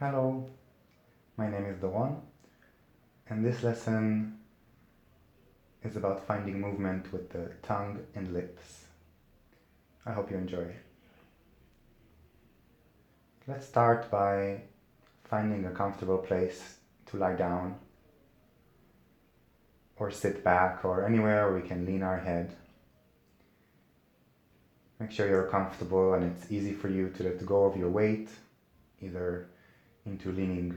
Hello, my name is Doron, and this lesson is about finding movement with the tongue and lips. I hope you enjoy. Let's start by finding a comfortable place to lie down or sit back or anywhere we can lean our head. Make sure you're comfortable and it's easy for you to let go of your weight, either into leaning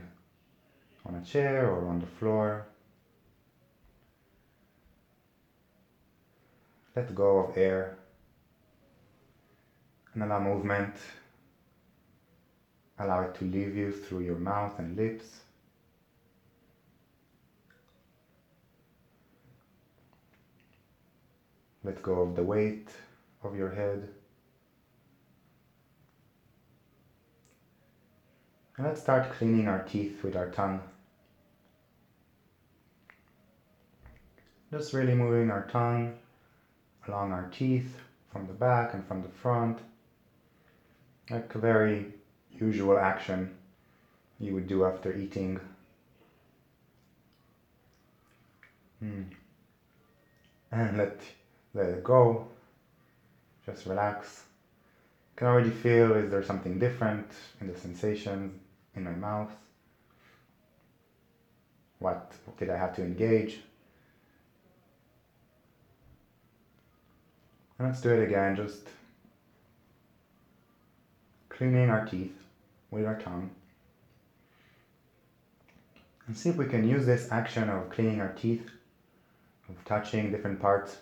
on a chair or on the floor. Let go of air and allow movement. Allow it to leave you through your mouth and lips. Let go of the weight of your head. And let's start cleaning our teeth with our tongue. Just really moving our tongue along our teeth from the back and from the front. Like a very usual action you would do after eating. Mm. And let, let it go. Just relax. Can already feel is there something different in the sensations in my mouth? What did I have to engage? And let's do it again, just cleaning our teeth with our tongue. And see if we can use this action of cleaning our teeth, of touching different parts,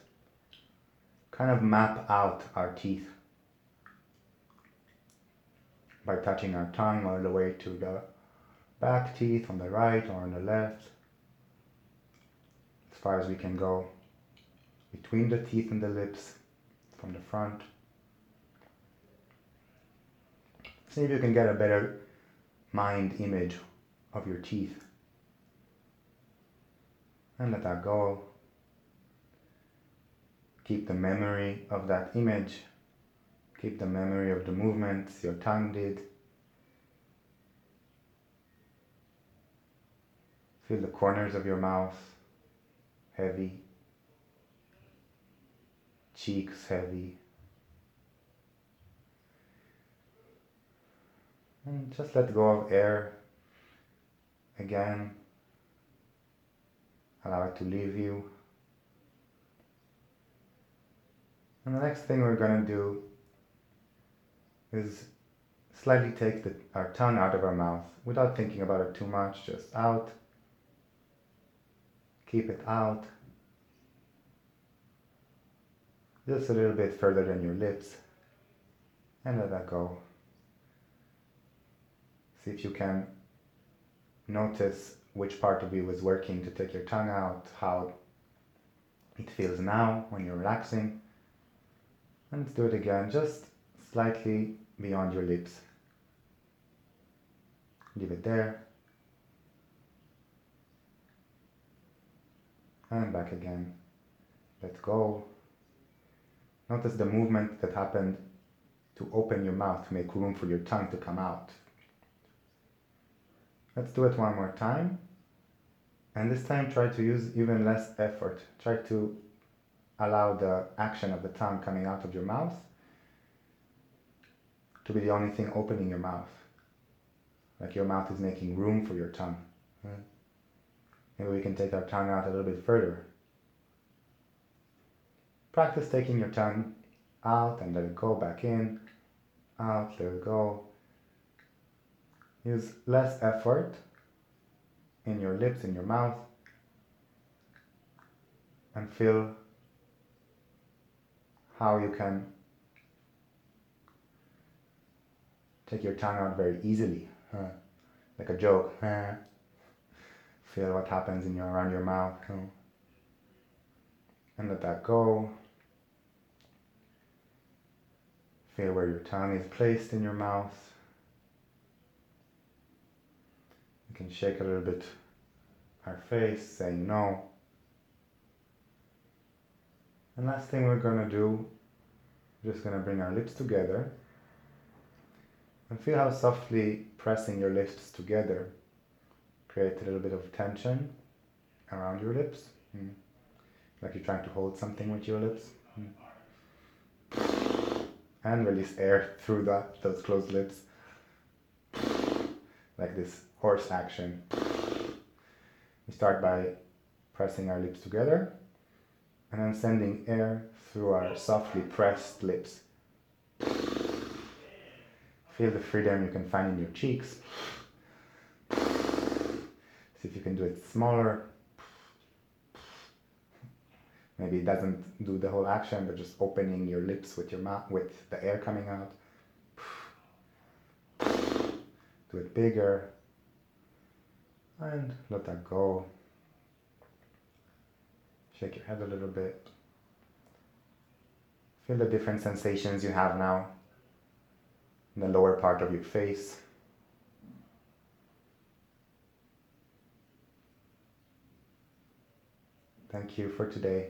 kind of map out our teeth by touching our tongue all the way to the back teeth on the right or on the left, as far as we can go, between the teeth and the lips, from the front. See if you can get a better mind image of your teeth. And let that go. Keep the memory of that image Keep the memory of the movements your tongue did. Feel the corners of your mouth heavy, cheeks heavy. And just let go of air again. Allow it to leave you. And the next thing we're going to do is slightly take the, our tongue out of our mouth without thinking about it too much, just out. Keep it out. Just a little bit further than your lips. And let that go. See if you can notice which part of you is working to take your tongue out, how it feels now when you're relaxing. And do it again, just slightly beyond your lips. Leave it there. And back again. Let go. Notice the movement that happened to open your mouth to make room for your tongue to come out. Let's do it one more time. And this time try to use even less effort. Try to allow the action of the tongue coming out of your mouth to be the only thing opening your mouth. Like your mouth is making room for your tongue. Right? Maybe we can take our tongue out a little bit further. Practice taking your tongue out and let it go back in, out, let it go. Use less effort in your lips, in your mouth, and feel how you can take your tongue out very easily, huh? like a joke. Huh? Feel what happens in your around your mouth, huh? and let that go. Feel where your tongue is placed in your mouth. You can shake a little bit our face, saying no. And last thing we're gonna do, we're just gonna bring our lips together And feel how softly pressing your lips together creates a little bit of tension around your lips. Mm. Like you're trying to hold something with your lips. Mm. And release air through that, those closed lips. Like this horse action. We start by pressing our lips together and then sending air through our softly pressed lips. Feel the freedom you can find in your cheeks. See if you can do it smaller. Maybe it doesn't do the whole action, but just opening your lips with your mouth, with the air coming out. Do it bigger. And let that go. Shake your head a little bit. Feel the different sensations you have now in the lower part of your face. Thank you for today.